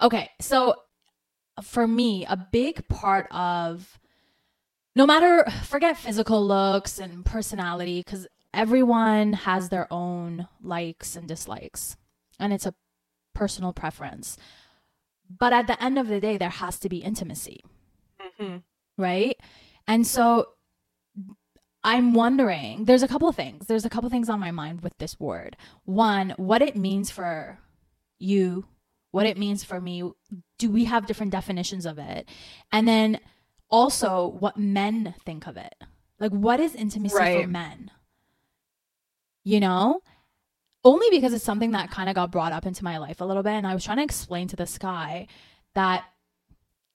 Okay, so for me, a big part of no matter forget physical looks and personality cuz everyone has their own likes and dislikes and it's a personal preference. But at the end of the day there has to be intimacy, Mhm. right? And so I'm wondering, there's a couple of things. There's a couple of things on my mind with this word. One, what it means for you, what it means for me. Do we have different definitions of it? And then also what men think of it. Like what is intimacy for men? You know? Only because it's something that kind of got brought up into my life a little bit and I was trying to explain to this guy that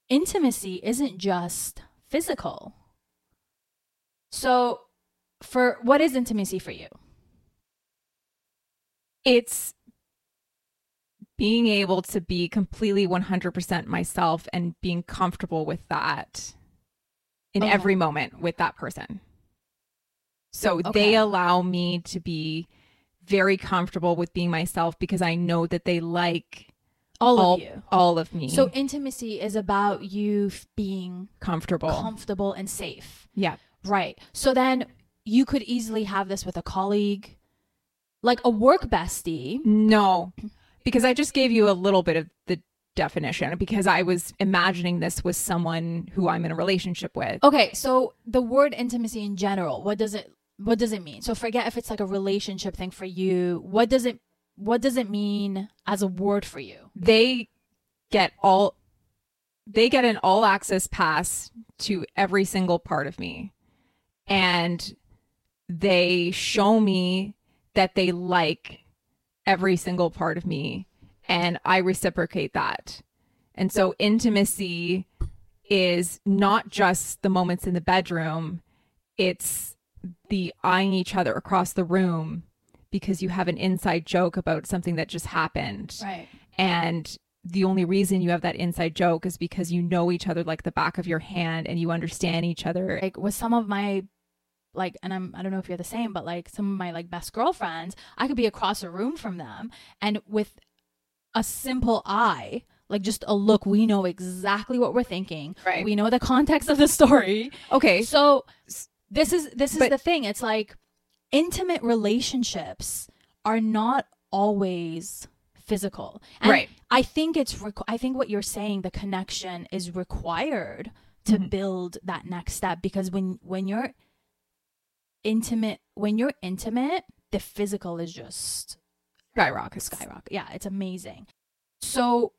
intimacy isn't just physical. So, for what is intimacy for you? It's being able to be completely 100% myself and being comfortable with that in Okay. every moment with that person. So Okay. they allow me to be very comfortable with being myself because I know that they like All, all, of you. all of me. So, intimacy is about you being comfortable. comfortable and safe. yeah. Right. So then you could easily have this with a colleague, like a work bestie. No, because I just gave you a little bit of the definition because I was imagining this was someone who I'm in a relationship with. Okay, so the word intimacy in general, what does it what does it mean? So forget if it's like a relationship thing for you. What does it what does it mean as a word for you? They get all they get an all access pass to every single part of me. And they show me that they like every single part of me and I reciprocate that. And so intimacy is not just the moments in the bedroom, it's the eyeing each other across the room because you have an inside joke about something that just happened. Right. And the only reason you have that inside joke is because you know each other like the back of your hand and you understand each other. Like with some of my like and I'm I don't know if you're the same, but like some of my like best girlfriends, I could be across a room from them and with a simple eye like just a look we know exactly what we're thinking Right. we know the context of the story Okay. So this is this is But- the thing. It's like intimate relationships are not always physical. And Right. I think it's requ- I think what you're saying the connection is required to Mhm. build that next step because when when you're intimate when you're intimate the physical is just Skyrockets. skyrocket. Yeah, it's amazing. So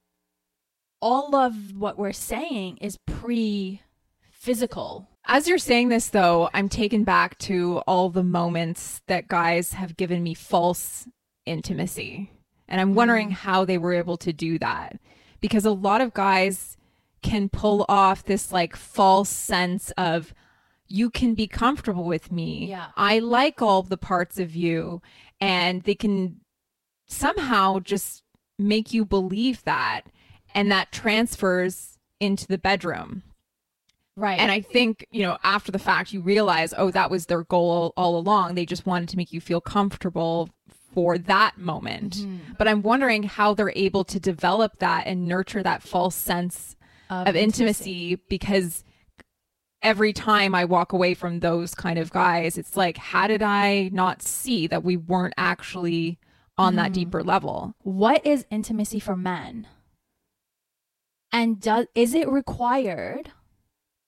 all of what we're saying is pre physical As you're saying this, though, I'm taken back to all the moments that guys have given me false intimacy. And I'm wondering mm. how they were able to do that. Because a lot of guys can pull off this like false sense of, you can be comfortable with me. Yeah. I like all the parts of you. And they can somehow just make you believe that. And that transfers into the bedroom. right And I think, you know, after the fact, you realize, oh, that was their goal all along. They just wanted to make you feel comfortable for that moment. Mm-hmm. But I'm wondering how they're able to develop that and nurture that false sense of intimacy because every time I walk away from those kind of guys, it's like, how did I not see that we weren't actually on that hmm. deeper level? what is intimacy for men and does is it required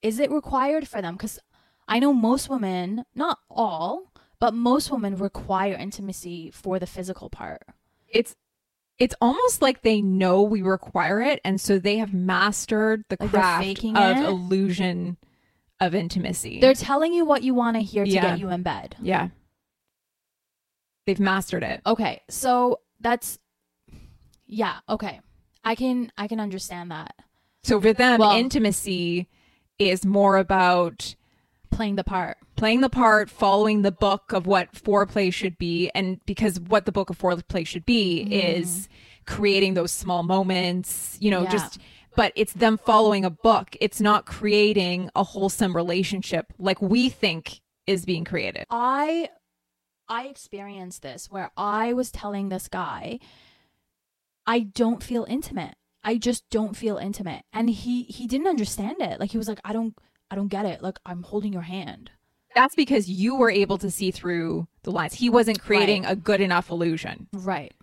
is it required for them because i know most women not all but most women require intimacy for the physical part It's it's almost like they know we require it and so they have mastered the Like craft of it? illusion of intimacy. they're telling you what you want to hear to Yeah. get you in bed yeah. They've mastered it. okay so that's yeah okay i can i can understand that So for them Well- intimacy is more about playing the part playing the part, following the book of what foreplay should be, and because what the book of foreplay should be mm-hmm. is creating those small moments, you know, Yeah. just but it's them following a book. It's not creating a wholesome relationship like we think is being created. I I experienced this where I was telling this guy I don't feel intimate. I just don't feel intimate. And he he didn't understand it. Like he was like, I don't I don't get it. Like I'm holding your hand. That's because you were able to see through the lines. He wasn't creating Right. a good enough illusion. Right.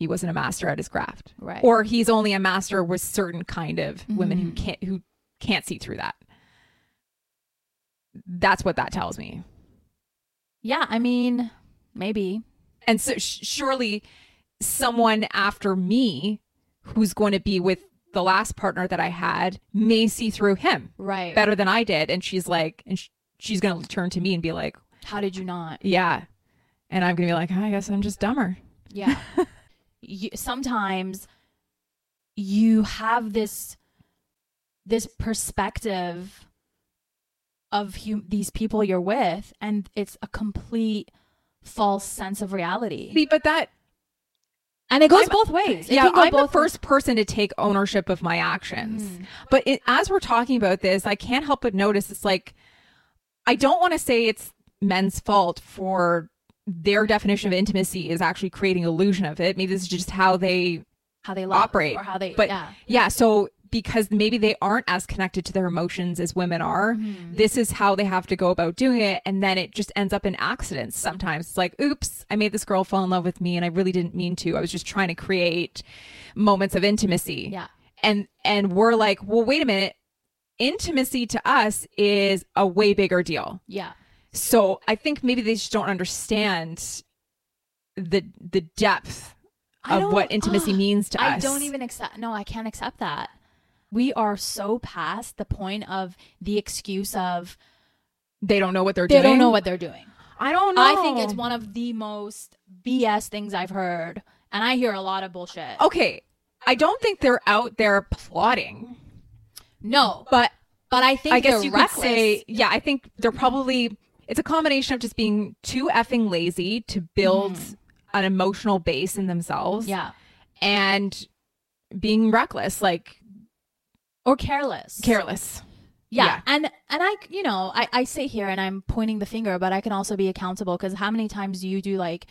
He wasn't a master at his craft. Right. Or he's only a master with certain kind of women who Mhm. can't who can't see through that. That's what that tells me. yeah, I mean, maybe. And so sh- surely someone after me who's going to be with the last partner that I had may see through him Right. better than I did. And she's like, and sh- she's going to turn to me and be like, How did you not? yeah. And I'm going to be like, I guess I'm just dumber. Yeah. you, sometimes you have this this perspective of hum- these people you're with and it's a complete false sense of reality. See, but that, And it goes I'm- both ways. It yeah, can go I'm the both first person to take ownership of my actions. Mhm. But it, as we're talking about this, I can't help but notice it's like, I don't want to say it's men's fault for their definition of intimacy is actually creating illusion of it. Maybe this is just how they how they operate, or how they but yeah. yeah so because maybe they aren't as connected to their emotions as women are Mhm. this is how they have to go about doing it and then it just ends up in accidents sometimes it's like oops i made this girl fall in love with me and i really didn't mean to i was just trying to create moments of intimacy Yeah. and and we're like well wait a minute intimacy to us is a way bigger deal Yeah. So i think maybe they just don't understand the the depth of what intimacy ugh, means to I us I don't even accept. No, I can't accept that. We are so past the point of the excuse of they don't know what they're they doing They don't know what they're doing. I don't know. I think it's one of the most BS things I've heard, and I hear a lot of bullshit. Okay. I don't think they're out there plotting, No, but but I think I guess they're you reckless. could say, yeah, I think they're probably, it's a combination of just being too effing lazy to build mm-hmm. an emotional base in themselves yeah, and being reckless, like or careless. careless. Yeah. Yeah. And and I you know, I, I say here and I'm pointing the finger, but I can also be accountable because how many times do you do like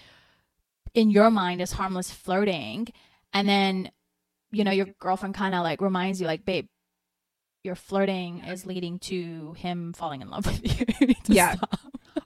in your mind is harmless flirting and then you know your girlfriend kind of like reminds you like babe your flirting is leading to him falling in love with you. You Yeah. stop.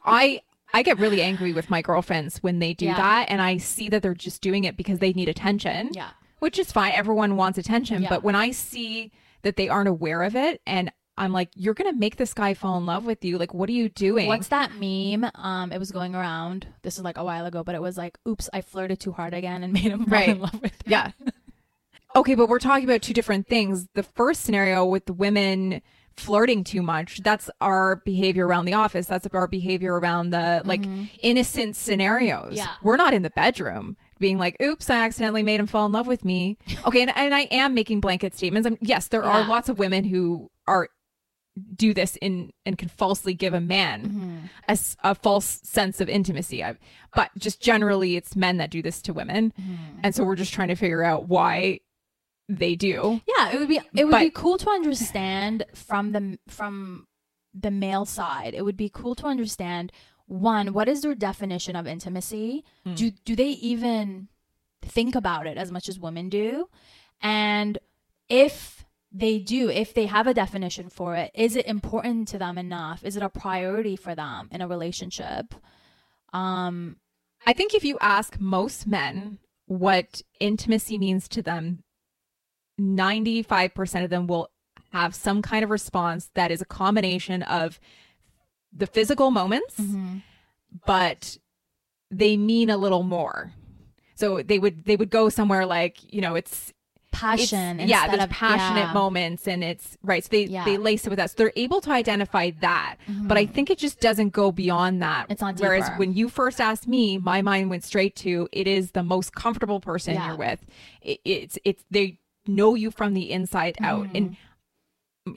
I, I get really angry with my girlfriends when they do Yeah. that and I see that they're just doing it because they need attention. Yeah. which is fine. Everyone wants attention. Yeah. But when I see that they aren't aware of it and I'm like, you're to make this guy fall in love with you. Like, what are you doing? What's that meme? Um, it was going around. This is like a while ago, but it was like, "Oops, I flirted too hard again and made him fall Right. in love with me." yeah. okay, but we're talking about two different things. The first scenario with women flirting too much, that's our behavior around the office. That's our behavior around the like innocent scenarios. Mm-hmm. Yeah. We're not in the bedroom being like, oops, I accidentally made him fall in love with me. Okay. And, and I am making blanket statements. i yes, there are lots of women who are do this in and can falsely give a man Mm-hmm. a, a false sense of intimacy. I, but just generally, it's men that do this to women, Mm-hmm. and so we're just trying to figure out why they do. Yeah, it would be it would But- be cool to understand from the from the male side. It would be cool to understand one, what is their definition of intimacy? Hmm. Do do they even think about it as much as women do? And if they do, if they have a definition for it, is it important to them enough? Is it a priority for them in a relationship? Um I think if you ask most men what intimacy means to them, 95% of them will have some kind of response that is a combination of the physical moments, mm-hmm. but they mean a little more. So they would they would go somewhere like, you know, it's passion it's, yeah, there's of passionate yeah. moments and it's right. So they Yeah. they lace it with that. So they're able to identify that. Mm-hmm. But I think it just doesn't go beyond that. It's not Whereas when you first asked me, my mind went straight to it is the most comfortable person Yeah. you're with. It, it's it's they know you from the inside out. Mm-hmm. And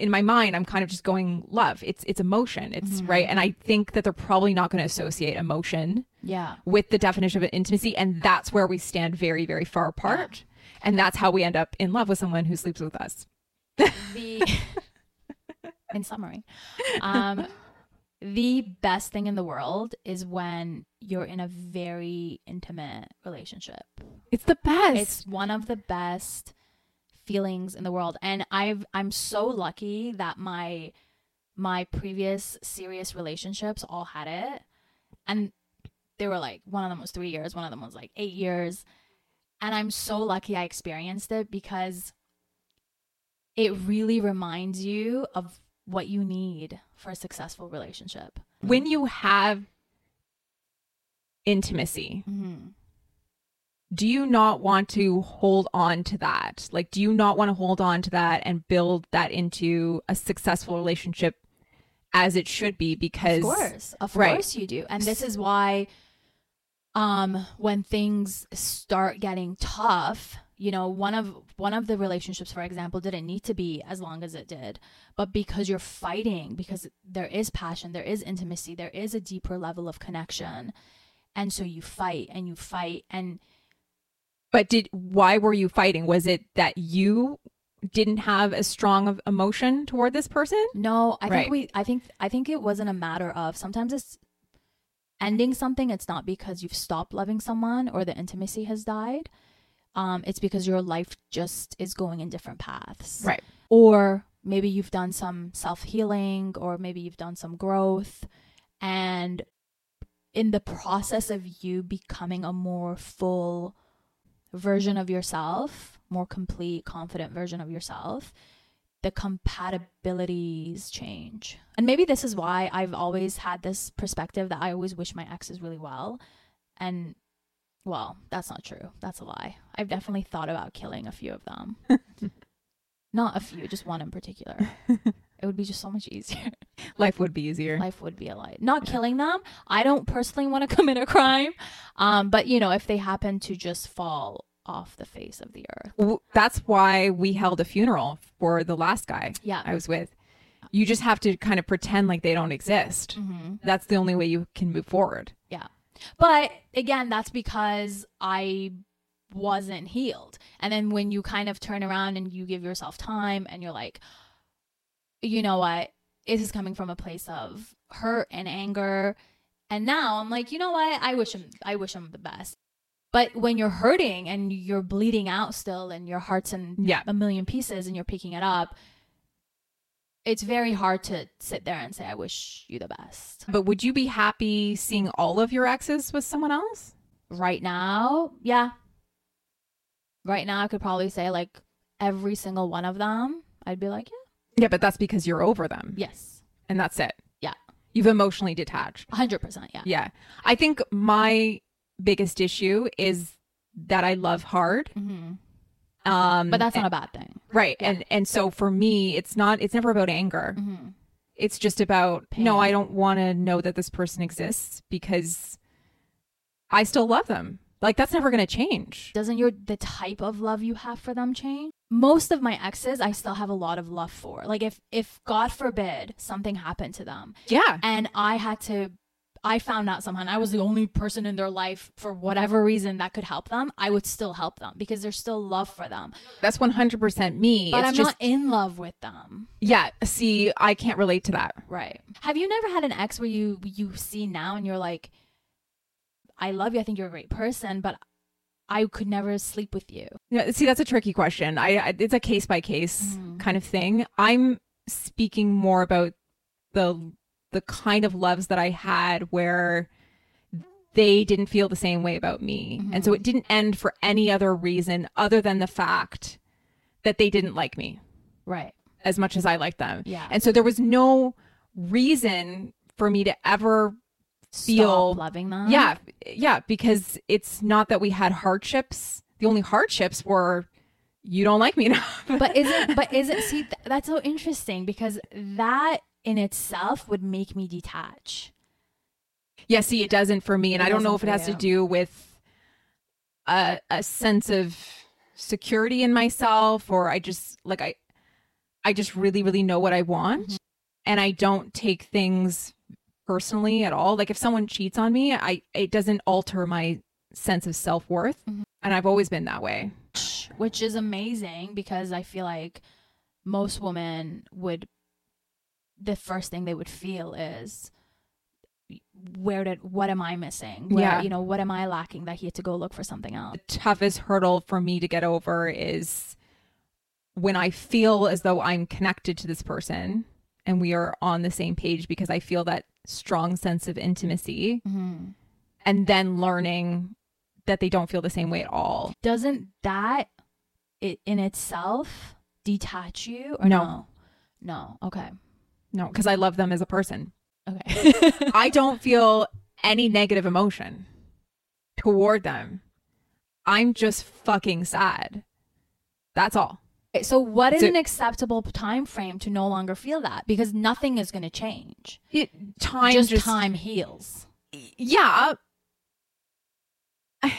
in my mind, I'm kind of just going love. It's it's emotion. It's Mm-hmm. right. And I think that they're probably not going to associate emotion Yeah. with the definition of intimacy and that's where we stand very very far apart and that's how we end up in love with someone who sleeps with us the in summary um the best thing in the world is when you're in a very intimate relationship it's the best it's one of the best feelings in the world. And I've I'm so lucky that my my previous serious relationships all had it. And they were like one of them was 3 years, one of them was like 8 years. And I'm so lucky I experienced it because it really reminds you of what you need for a successful relationship. When you have intimacy, Mm-hmm. Do you not want to hold on to that? Like, do you not want to hold on to that and build that into a successful relationship as it should be? Because, Of course, of Right. course you do, and this is why, um, when things start getting tough, you know, one of one of the relationships, for example, didn't need to be as long as it did, but because you're fighting, because there is passion, there is intimacy, there is a deeper level of connection, and so you fight and you fight and but did why were you fighting? Was it that you didn't have as strong of emotion toward this person? No, I Right. think we I think I think it wasn't a matter of sometimes it's ending something it's not because you've stopped loving someone or the intimacy has died. Um it's because your life just is going in different paths. Right. Or maybe you've done some self-healing or maybe you've done some growth and in the process of you becoming a more full version mm-hmm. of yourself, more complete, confident version of yourself, the compatibilities change. And maybe this is why I've always had this perspective that I always wish my exes really well. And well, that's not true. That's a lie. I've definitely thought about killing a few of them. not a few, just one in particular. it would be just so much easier. Life would be easier. Life would be a lie. Not killing them. I don't personally want to commit a crime. Um, but you know, if they happen to just fall off the face of the earth. That's why we held a funeral for the last guy Yeah. I was with. You just have to kind of pretend like they don't exist. hmm That's the only way you can move forward. Yeah. But again, that's because I wasn't healed. And then when you kind of turn around and you give yourself time and you're like, you know mm-hmm. what? This is coming from a place of hurt and anger. And now I'm like, you know what? I wish him I wish him the best. But when you're hurting and you're bleeding out still and your heart's in Yeah. a million pieces and you're picking it up, it's very hard to sit there and say, I wish you the best. But would you be happy seeing all of your exes with someone else? right now, yeah. Right now, I could probably say like every single one of them. I'd be like, yeah, Yeah, but that's because you're over them. yes, And that's it. Yeah. You've emotionally detached. hundred percent, yeah. Yeah. I think my biggest issue is that I love hard. hmm Um But that's and- not a bad thing. right. yeah. And and so for me, it's not it's never about anger. hmm It's just about Pain. no, I don't want to know that this person exists because I still love them. Like that's never going to change. Doesn't your the type of love you have for them change? Most of my exes, I still have a lot of love for. Like if if God forbid something happened to them, Yeah. and I had to I found out somehow and I was the only person in their life for whatever reason that could help them, I would still help them because there's still love for them. That's 100% me. But it's I'm just not in love with them. Yeah, see, I can't relate to that. Right. Have you never had an ex where you you see now and you're like I love you, I think you're a great person, but I could never sleep with you. Yeah, see, that's a tricky question. I, I it's a case by case Mhm. kind of thing. I'm speaking more about the the kind of loves that I had where they didn't feel the same way about me, and so it didn't end for any other reason other than the fact that they didn't like me Right. as much as I liked them. Yeah. And so there was no reason for me to ever feel Stop loving them. yeah, yeah, because it's not that we had hardships. The only hardships were you don't like me enough. but is it, but is it, see th- that's so interesting because that in itself would make me detach. yeah, see, it doesn't for me, and It I don't know if it has to do with a a sense of security in myself, or I just like I, I just really, really know what I want, Mhm. and I don't take things personally at all. Like if someone cheats on me, I it doesn't alter my sense of self worth, Mhm. and I've always been that way. which is amazing because I feel like most women would the first thing they would feel is where did what am I missing? Where, Yeah. you know, what am I lacking that he had to go look for something else? the toughest hurdle for me to get over is when I feel as though I'm connected to this person and we are on the same page because I feel that strong sense of intimacy Mhm. and then learning that they don't feel the same way at all. Doesn't that it in itself detach you or No. no? No. Okay. No, because I love them as a person. Okay. I don't feel any negative emotion toward them. I'm just fucking sad. That's all. Okay, so what is So- an acceptable time frame to no longer feel that? Because nothing is going to change. It time just, just, time heals. Yeah.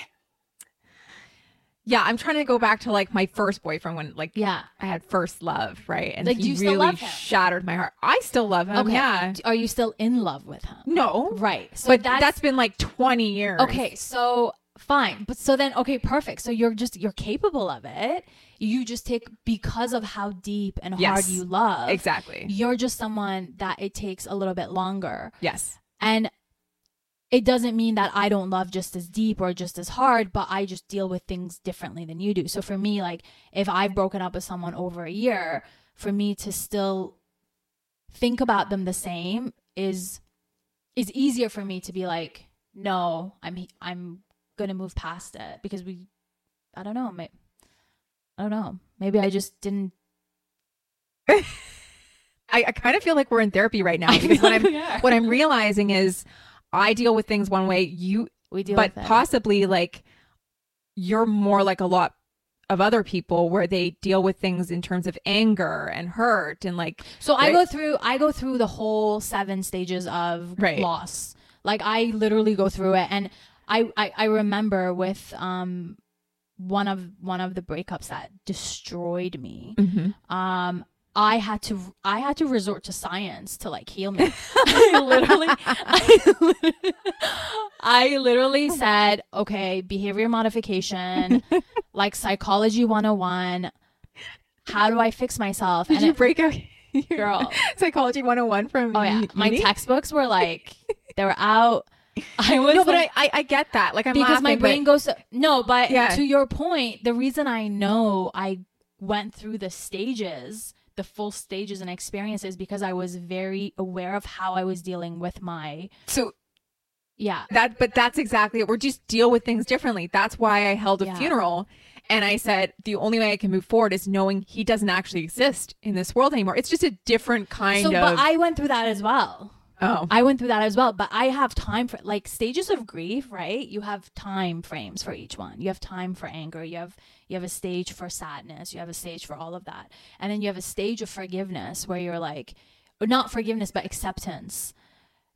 Yeah, I'm trying to go back to like my first boyfriend when like Yeah. I had first love, right? And Like, he you still really love him? shattered my heart. I still love him. Okay. Yeah. Are you still in love with him? No. Right. So but that's, that's been like 20 years. okay. So fine. But so then, okay, perfect. So you're just, you're capable of it. You just take, because of how deep and hard you love, Exactly. you're just someone that it takes a little bit longer. Yes. And it doesn't mean that I don't love just as deep or just as hard, but I just deal with things differently than you do. So for me, like if I've broken up with someone over a year, for me to still think about them the same is is easier for me to be like, no, I'm I'm gonna move past it because we, I don't know, may, I don't know, maybe I just didn't. I, I kind of feel like we're in therapy right now because what I'm what I'm realizing is I deal with things one way, you We deal but possibly like you're more like a lot of other people where they deal with things in terms of anger and hurt and like So I go through I go through the whole seven stages of Right. loss. Like I literally go through it and I, I I remember with um one of one of the breakups that destroyed me. Um I had to I had to resort to science to like heal me. I literally I literally, I literally said, okay, behavior modification, like psychology 101. How do I fix myself? did And you it- break out your Girl. psychology 101 from Oh yeah, my textbooks were like they were out. I was no but I, I I get that like I'm because my brain but- goes to, no, but Yeah. to your point, the reason I know I went through the stages, the full stages and experiences, because I was very aware of how I was dealing with my so yeah. that but that's exactly it we're just deal with things differently that's why I held a Yeah. funeral and I said the only way I can move forward is knowing he doesn't actually exist in this world anymore it's just a different kind So, of but I went through that as well. Oh I went through that as well, but I have time for like stages of grief, right? You have time frames for each one. You have time for anger. You have you have a stage for sadness. You have a stage for all of that. And then you have a stage of forgiveness where you're like not forgiveness but acceptance,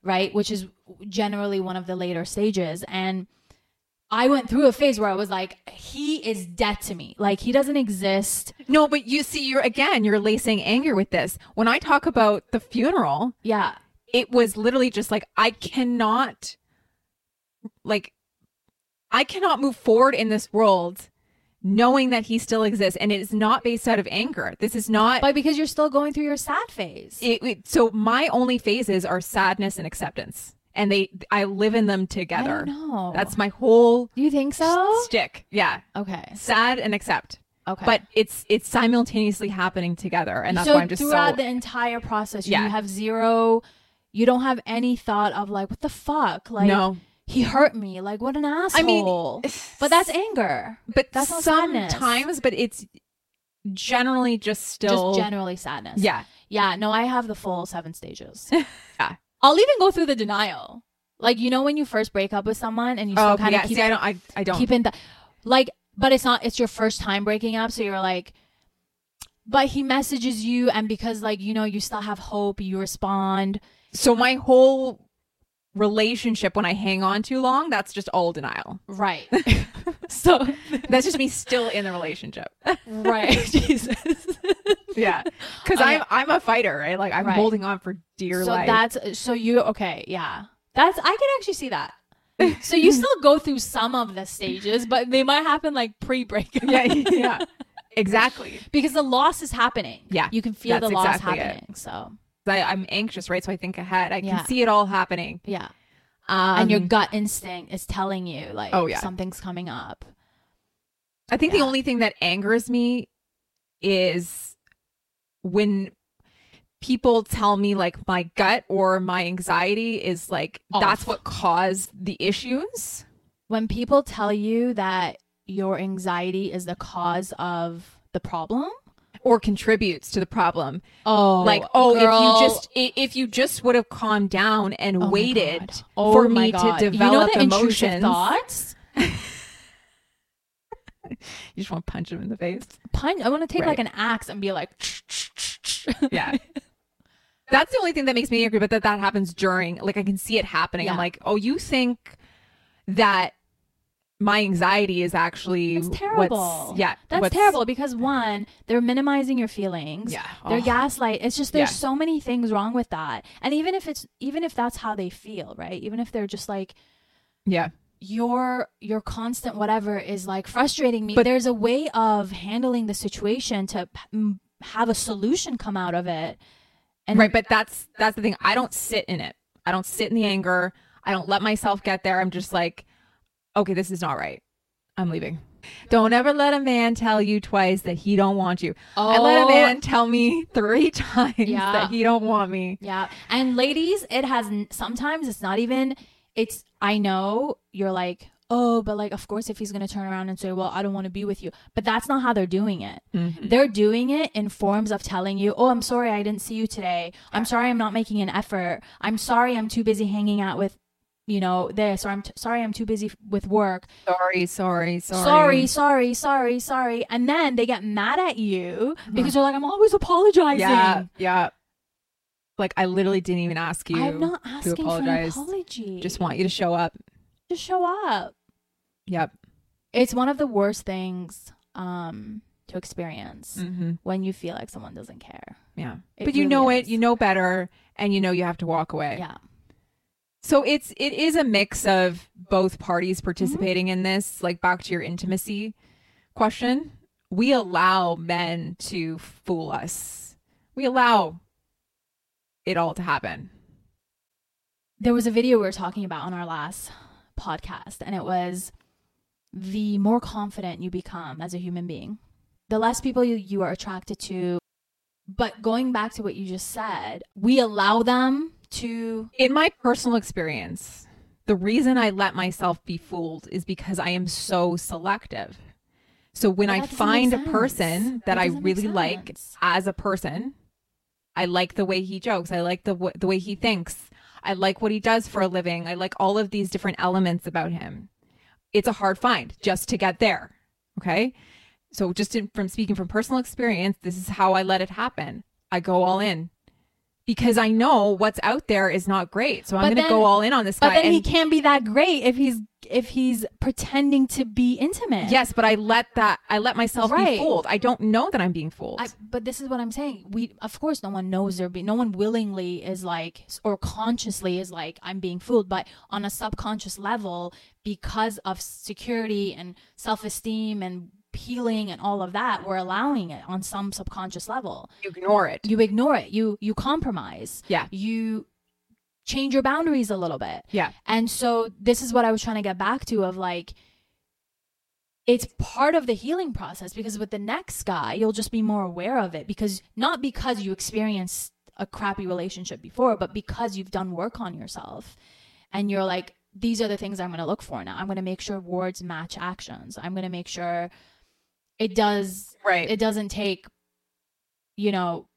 right? Which is generally one of the later stages and I went through a phase where I was like he is dead to me. Like he doesn't exist. No, but you see, you're again, you're lacing anger with this. When I talk about the funeral, Yeah. It was literally just like, I cannot, like, I cannot move forward in this world knowing that he still exists. And it is not based out of anger. This is not, But because you're still going through your sad phase. it, it- so my only phases are sadness and acceptance. And they, I live in them together. don't. That's my whole Do you think so? stick. Yeah. Okay. Sad and accept. Okay. But it's, it's simultaneously happening together. And that's so why I'm just throughout so, the entire process, Yeah. you have zero. You don't have any thought of like, what the fuck? Like, no. he hurt me. Like, what an asshole. I mean, but that's anger. but That's not sadness. sometimes but it's generally just still Just generally sadness. yeah Yeah. No, I have the full seven stages. Yeah. I'll even go through the denial. Like, you know, when you first break up with someone and you still oh kind of yeah keep see i don't i, I don't keep in the like but it's not it's your first time breaking up so you're like but he messages you and because like you know you still have hope you respond so my whole relationship when i hang on too long that's just all denial. Right. So that's just me still in the relationship. Right. Jesus. Yeah. Because Okay. i'm i'm a fighter right? Like i'm Right. holding on for dear so life. that's so you okay yeah. That's i can actually see that. So you still go through some of the stages but they might happen like pre-breakup. Yeah yeah. Exactly. Because the loss is happening. Yeah, you can feel the loss exactly it. happening so I, i'm anxious right so i think ahead i Yeah. can see it all happening yeah um, and your gut instinct is telling you like Oh, yeah. something's coming up I think Yeah. the only thing that angers me is when people tell me like my gut or my anxiety is like that's what caused the issues. When people tell you that your anxiety is the cause of the problem, or contributes to the problem. oh, like, oh, girl. if you just if you just would have calmed down and Oh waited Oh for me God. to you know develop the intrusive emotions, thoughts. you just want to punch him in the face. Punch. I want to take like an axe and be like, Yeah. That's the only thing that makes me angry, but that that happens during, like, I can see it happening. I'm like, oh, you think that my anxiety is actually It's what's- terrible. yeah, That's terrible because one, they're minimizing your feelings. Yeah, They're Oh. gaslight. It's just there's Yeah. so many things wrong with that. And even if it's even if that's how they feel, right? Even if they're just like yeah, your your constant whatever is like frustrating me. But- there's a way of handling the situation to p- have a solution come out of it. And right. But that's that's the thing. I don't sit in it. I don't sit in the anger. I don't let myself get there. I'm just like, okay, this is not right. I'm leaving. Don't ever let a man tell you twice that he don't want you. Oh. I let a Oh, man tell me three times Yeah. that he don't want me. Yeah. And ladies, it has sometimes it's not even it's I know you're like, "Oh, but like of course if he's going to turn around and say, "Well, I don't want to be with you." But that's not how they're doing it. Mhm. They're doing it in forms of telling you, "Oh, I'm sorry I didn't see you today. I'm sorry I'm not making an effort. I'm sorry I'm too busy hanging out with you know this or I'm t- sorry I'm too busy with work. Sorry, sorry, sorry. Sorry, sorry, sorry, sorry." And then they get mad at you because they're like, "I'm always apologizing." Yeah, yeah. Like I literally didn't even ask you. I'm not asking for an apologize. apology. Just want you to show up. just show up. Yep. It's one of the worst things um to experience Mm-hmm. when you feel like someone doesn't care. Yeah. It but you really know it. You know better, and you know you have to walk away. Yeah. So it's it is a mix of both parties Mm-hmm. participating in this. Like back to your intimacy question, we allow men to fool us. We allow it all to happen. There was a video we were talking about on our last podcast and it was the more confident you become as a human being, the less people you, you are attracted to. But going back to what you just said, we allow them to In my personal experience, the reason I let myself be fooled is because I am so selective. So when I find a person that, That I really like as a person, I like the way he jokes. I like the w- the way he thinks. I like what he does for a living. I like all of these different elements about him. It's a hard find just to get there. Okay. So just in, from speaking from personal experience, this is how I let it happen. I go all in because I know what's out there is not great. So I'm going to go all in on this guy. but then he can't be that great if he's if he's pretending to be intimate. yes, but I let that I let myself Right. be fooled. I don't know that I'm being fooled. I, but this is what I'm saying. We, of course, no one knows they're being, no one willingly is like, or consciously is like, I'm being fooled. But on a subconscious level, because of security and self esteem and healing and all of that, we're allowing it on some subconscious level. you ignore it. You ignore it. You you compromise. Yeah. You change your boundaries a little bit. yeah. And so this is what I was trying to get back to of like it's part of the healing process because with the next guy you'll just be more aware of it because not because you experienced a crappy relationship before but because you've done work on yourself and you're like these are the things I'm going to look for now. I'm going to make sure words match actions. I'm going to make sure it does Right. it doesn't take you know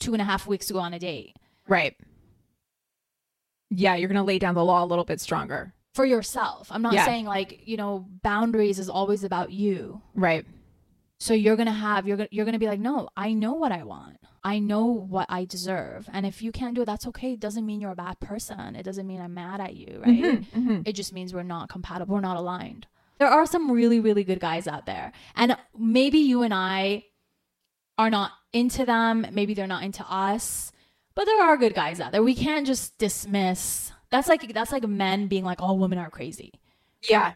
two and a half weeks to go on a date right. Yeah, you're going to lay down the law a little bit stronger. for yourself. I'm not Yeah. saying like, you know, boundaries is always about you. Right. So you're going to have you're to you're to be like, "No, I know what I want. I know what I deserve." And if you can't do it, that's okay. It doesn't mean you're a bad person. It doesn't mean I'm mad at you, right? Mhm, mhm. It just means we're not compatible. We're not aligned. There are some really, really good guys out there. And maybe you and I are not into them. Maybe they're not into us. But there are good guys out there. We can't just dismiss. That's like that's like men being like all women are crazy. Yeah.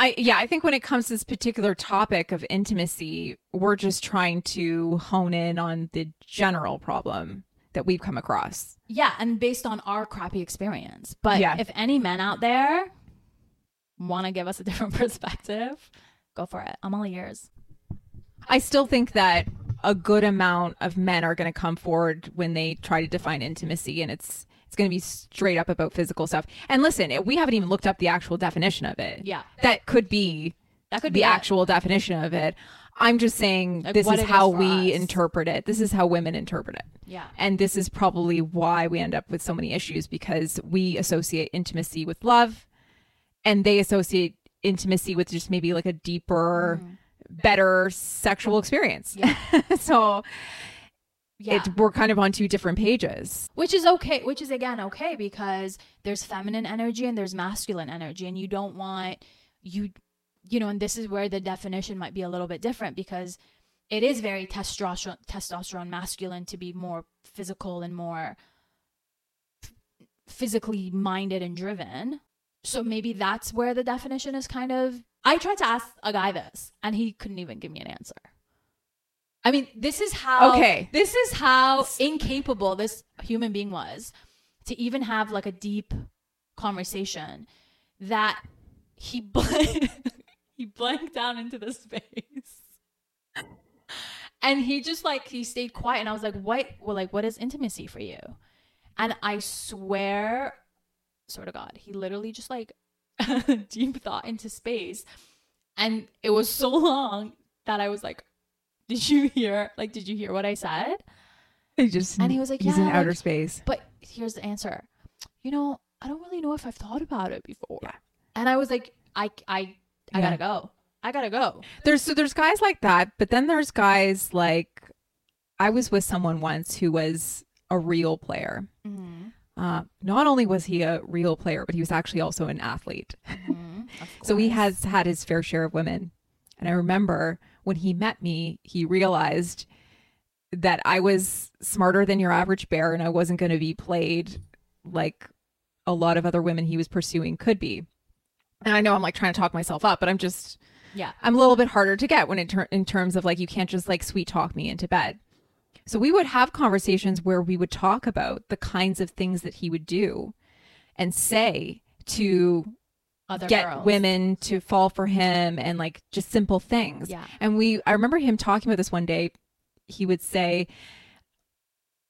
I yeah, I think when it comes to this particular topic of intimacy, we're just trying to hone in on the general problem that we've come across. Yeah, and based on our crappy experience. But Yeah. if any men out there want to give us a different perspective, go for it. I'm all ears. I still think that a good amount of men are going to come forward when they try to define intimacy and it's it's going to be straight up about physical stuff. And listen, we haven't even looked up the actual definition of it. Yeah. That could be That could the be it. actual definition of it. I'm just saying Like, this is it is how we us. interpret it. This is how women interpret it. Yeah. And this is probably why we end up with so many issues because we associate intimacy with love and they associate intimacy with just maybe like a deeper, mm-hmm. better sexual mm-hmm. experience. so Yeah. it, we're kind of on two different pages. which is okay which is again okay because there's feminine energy and there's masculine energy and you don't want you you know and this is where the definition might be a little bit different because it is very testosterone testosterone masculine to be more physical and more physically minded and driven so maybe that's where the definition is kind of i tried to ask a guy this and he couldn't even give me an answer I mean, this is how Okay. This is how incapable this human being was to even have like a deep conversation that he blank, he blanked down into the space. And he just like he stayed quiet and I was like, "What well like what is intimacy for you?" And I swear swear to God, he literally just like deep thought into space. And it was so long that I was like, did you hear like did you hear what I said? He just And he was like, he's in "Yeah, outer space. But here's the answer. You know, I don't really know if I've thought about it before. Yeah. And I was like, I I I Yeah. gotta go. I gotta go. There's so there's guys like that, but then there's guys like I was with someone once who was a real player. Mm-hmm. Uh, not only was he a real player, but he was actually also an athlete. So he has had his fair share of women. And I remember when he met me, he realized that I was smarter than your average bear and I wasn't going to be played like a lot of other women he was pursuing could be. And I know I'm like trying to talk myself up, but I'm just Yeah. I'm a little bit harder to get when in, ter- in terms of like you can't just like sweet talk me into bed. So we would have conversations where we would talk about the kinds of things that he would do and say to Other get girls. women to fall for him and like just simple things. Yeah. And we I remember him talking about this one day. He would say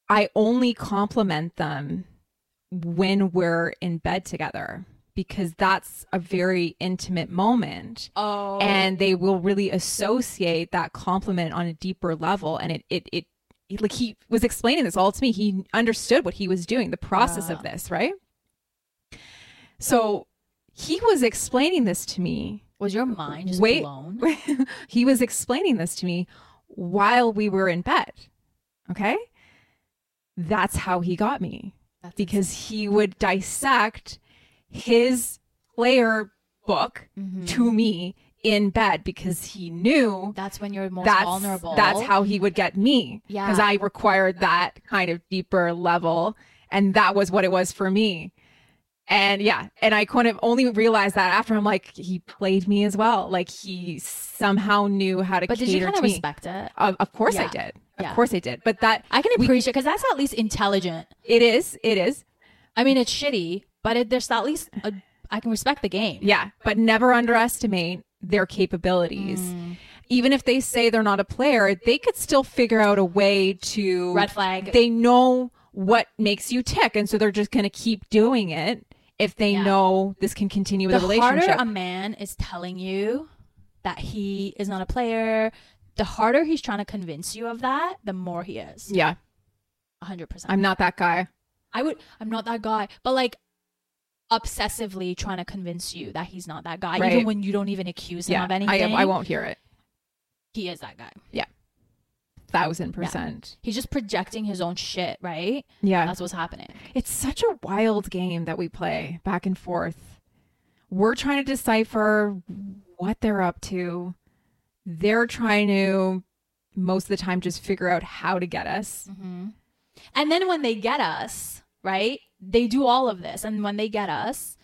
I only compliment them when we're in bed together because that's a very intimate moment Oh and they will really associate that compliment on a deeper level and it it it like he was explaining this all to me he understood what he was doing the process of this right so he was explaining this to me was your mind just Wait. blown? he was explaining this to me while we were in bed okay that's how he got me That's because he would dissect his player book Mhm. to me in bed because he knew That's when you're most that's vulnerable. that's how he would get me Yeah. because I required that kind of deeper level and that was what it was for me and yeah and I couldn't only realize that after I'm like he played me as well like he somehow knew how to But did you kind of me respect it? of, of course I Yeah. did Yeah. of course I did but that I can appreciate because that's at least intelligent. it is it is I mean, it's shitty, but it, there's at least a, I can respect the game. Yeah, but never underestimate their capabilities. Mm. Even if they say they're not a player, they could still figure out a way to Red flag. They know what makes you tick, and so they're just going to keep doing it if they Yeah. know this can continue with the a relationship. The harder a man is telling you that he is not a player, the harder he's trying to convince you of that, the more he is. yeah, 100%. I'm not that guy. I would I'm not that guy, but like obsessively trying to convince you that he's not that guy Right. even when you don't even accuse him Yeah, of anything. I, I won't hear it. He is that guy. Yeah. Thousand percent. He's just projecting his own shit, right? Yeah. That's what's happening. It's such a wild game that we play back and forth. We're trying to decipher what they're up to. They're trying to, most of the time, just figure out how to get us. Mm-hmm. And then when they get us, right? They do all of this. And when they get us,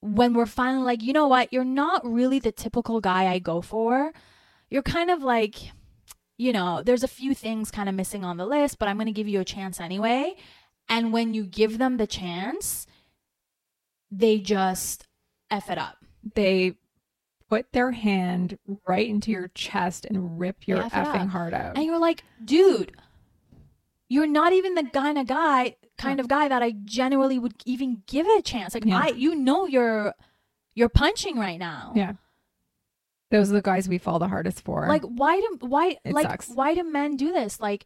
when we're finally like, you know what? You're not really the typical guy I go for. You're kind of like, you know, there's a few things kind of missing on the list, but I'm going to give you a chance anyway. And when you give them the chance, they just F it up. They put their hand right into your chest and rip your effing forgot. heart out. And you're like, dude, you're not even the kind of guy kind of guy that I genuinely would even give it a chance. Like Yeah. I you know you're you're punching right now. yeah. Those are the guys we fall the hardest for. Like why do why It like sucks. why do men do this? Like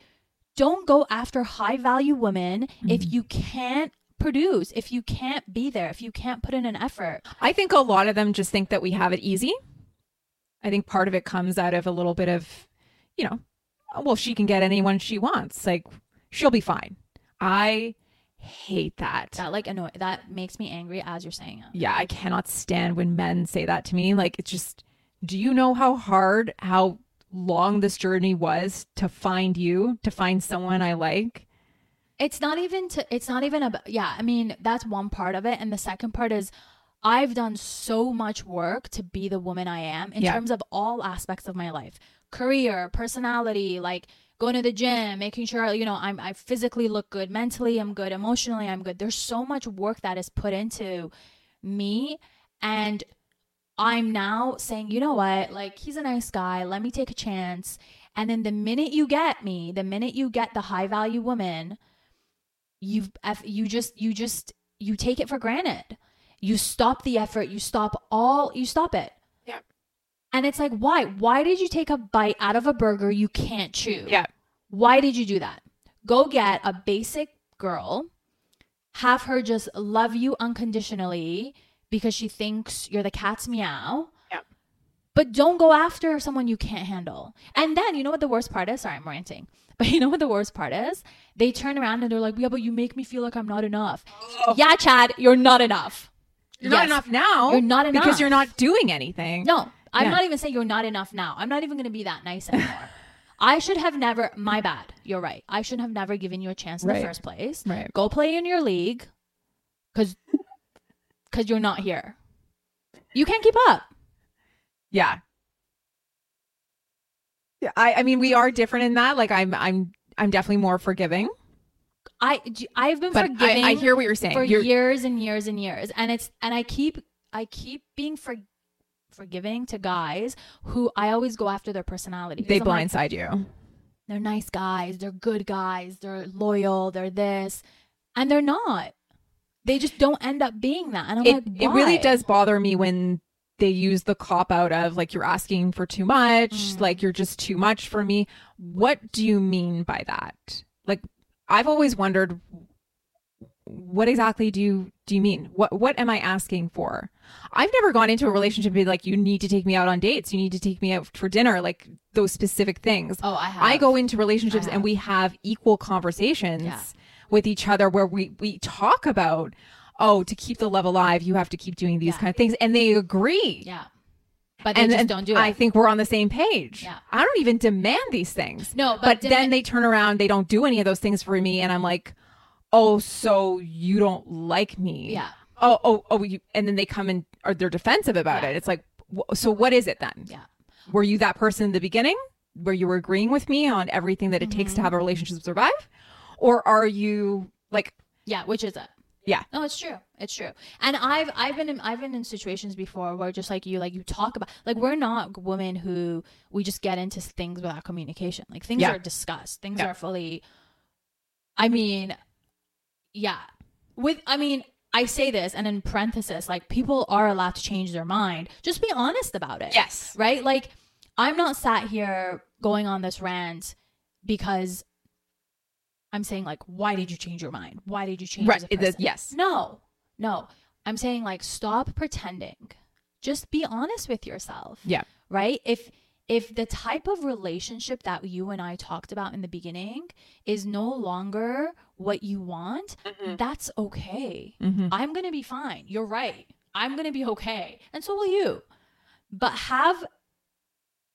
don't go after high value women if Mm-hmm. you can't produce, if you can't be there, if you can't put in an effort. I think a lot of them just think that we have it easy. I think part of it comes out of a little bit of, you know, well, she can get anyone she wants. Like, she'll be fine. I hate that. That like annoy that makes me angry as you're saying it. Yeah, I cannot stand when men say that to me. Like, it's just, do you know how hard, how long this journey was to find you, to find someone I like? it's not even to it's not even about yeah i mean that's one part of it and the second part is i've done so much work to be the woman i am in Yeah. terms of all aspects of my life career personality like going to the gym making sure you know i'm i physically look good mentally i'm good emotionally i'm good. There's so much work that is put into me. And i'm now saying you know what? Like he's a nice guy. Let me take a chance. And then the minute you get me the minute you get the high value woman you've you just you just you take it for granted. You stop the effort. You stop all you stop it. And it's like why why did you take a bite out of a burger you can't chew Yeah. why did you do that go get a basic girl have her just love you unconditionally because she thinks you're the cat's meow Yeah. but don't go after someone you can't handle. And then you know what the worst part is? Sorry, I'm ranting. But you know what the worst part is? They turn around and they're like, "Yeah, but you make me feel like I'm not enough." Yeah, Chad, you're not enough. You're not enough now. You're not enough. Because you're not doing anything. No, I'm Yeah. not even saying you're not enough now. I'm not even going to be that nice anymore. I should have never. My bad. You're right. I should have never given you a chance in Right. the first place. Right. Go play in your league, because because you're not here. You can't keep up. Yeah. Yeah, I, I mean, we are different in that. Like, I'm, I'm, I'm definitely more forgiving. I I've been But forgiving. I, I hear what you're saying. for You're, years and years and years and it's and i keep i keep being for, forgiving to guys who i always go after their personality They I'm like, blindside you. they're nice guys they're good guys they're loyal they're this and they're not they just don't end up being that and i'm It, like it really does bother me when they use the cop out of like you're asking for too much, Mm. like you're just too much for me. What do you mean by that? Like, I've always wondered, what exactly do you do you mean? What what am I asking for? I've never gone into a relationship and be like, you need to take me out on dates, you need to take me out for dinner, like those specific things. oh i have I go into relationships and we have equal conversations Yeah. with each other where we we talk about oh to keep the love alive you have to keep doing these Yeah. kind of things and they agree. yeah but they and just don't do it I think we're on the same page. Yeah. I don't even demand these things. no But, but, then they turn around, they don't do any of those things for me and I'm like, "Oh, so you don't like me." yeah Oh, oh, oh, you, and then they come and are they're defensive about Yeah. it. It's like, so what is it then? yeah Were you that person in the beginning where you were agreeing with me on everything that it takes Mm-hmm. to have a relationship survive? Or are you like, Yeah, which is it? Yeah. No, it's true. It's true. And I've I've been in I've been in situations before where just like you like you talk about like we're not women who we just get into things without communication. Like things Yeah. are discussed. Things Yeah. are fully I mean yeah. With I mean I say this and in parenthesis like people are allowed to change their mind. Just be honest about it yes. right? Like, I'm not sat here going on this rant because I'm saying, like, why did you change your mind? Why did you change Right. as a It is, yes. No, no. I'm saying, like, stop pretending. Just be honest with yourself. Yeah. Right? If if the type of relationship that you and I talked about in the beginning is no longer what you want, that's okay. Mm-hmm. I'm going to be fine. You're right. I'm going to be okay. And so will you. But have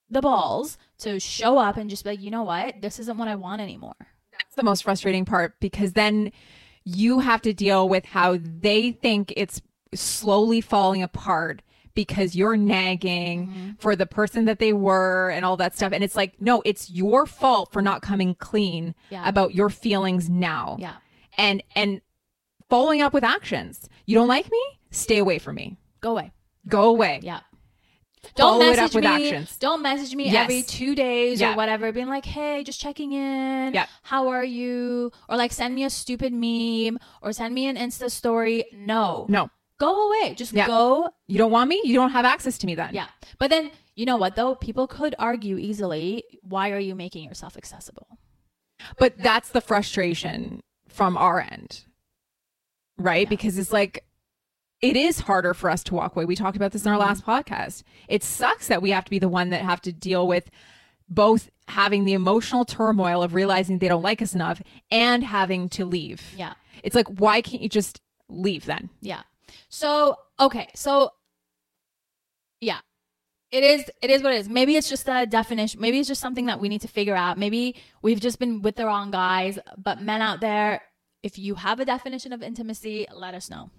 the balls to show up and just be like, you know what? This isn't what I want anymore. That's the most frustrating part because then you have to deal with how they think it's slowly falling apart because you're nagging Mm-hmm. for the person that they were and all that stuff. And it's like, no, it's your fault for not coming clean Yeah. about your feelings now. Yeah. And and following up with actions. You don't like me? Stay away from me. Go away. Go away. Yeah. Don't Follow it message up with me. actions. Don't message me Yes. every two days Yeah. or whatever, being like, "Hey, just checking in. Yeah. How are you?" Or like, send me a stupid meme or send me an Insta story. No, No, go away. Just Yeah. go. you don't want me. You don't have access to me then. Yeah. But then you know what though? People could argue easily. Why are you making yourself accessible? But that's the frustration from our end, right? Yeah. Because it's like, it is harder for us to walk away. We talked about this in our Mm-hmm. last podcast. It sucks that we have to be the one that have to deal with both having the emotional turmoil of realizing they don't like us enough and having to leave. Yeah. It's like, why can't you just leave then? Yeah. So okay, so yeah. It is it is what it is. Maybe it's just a definition. Maybe it's just something that we need to figure out. Maybe we've just been with the wrong guys. But men out there, if you have a definition of intimacy, let us know.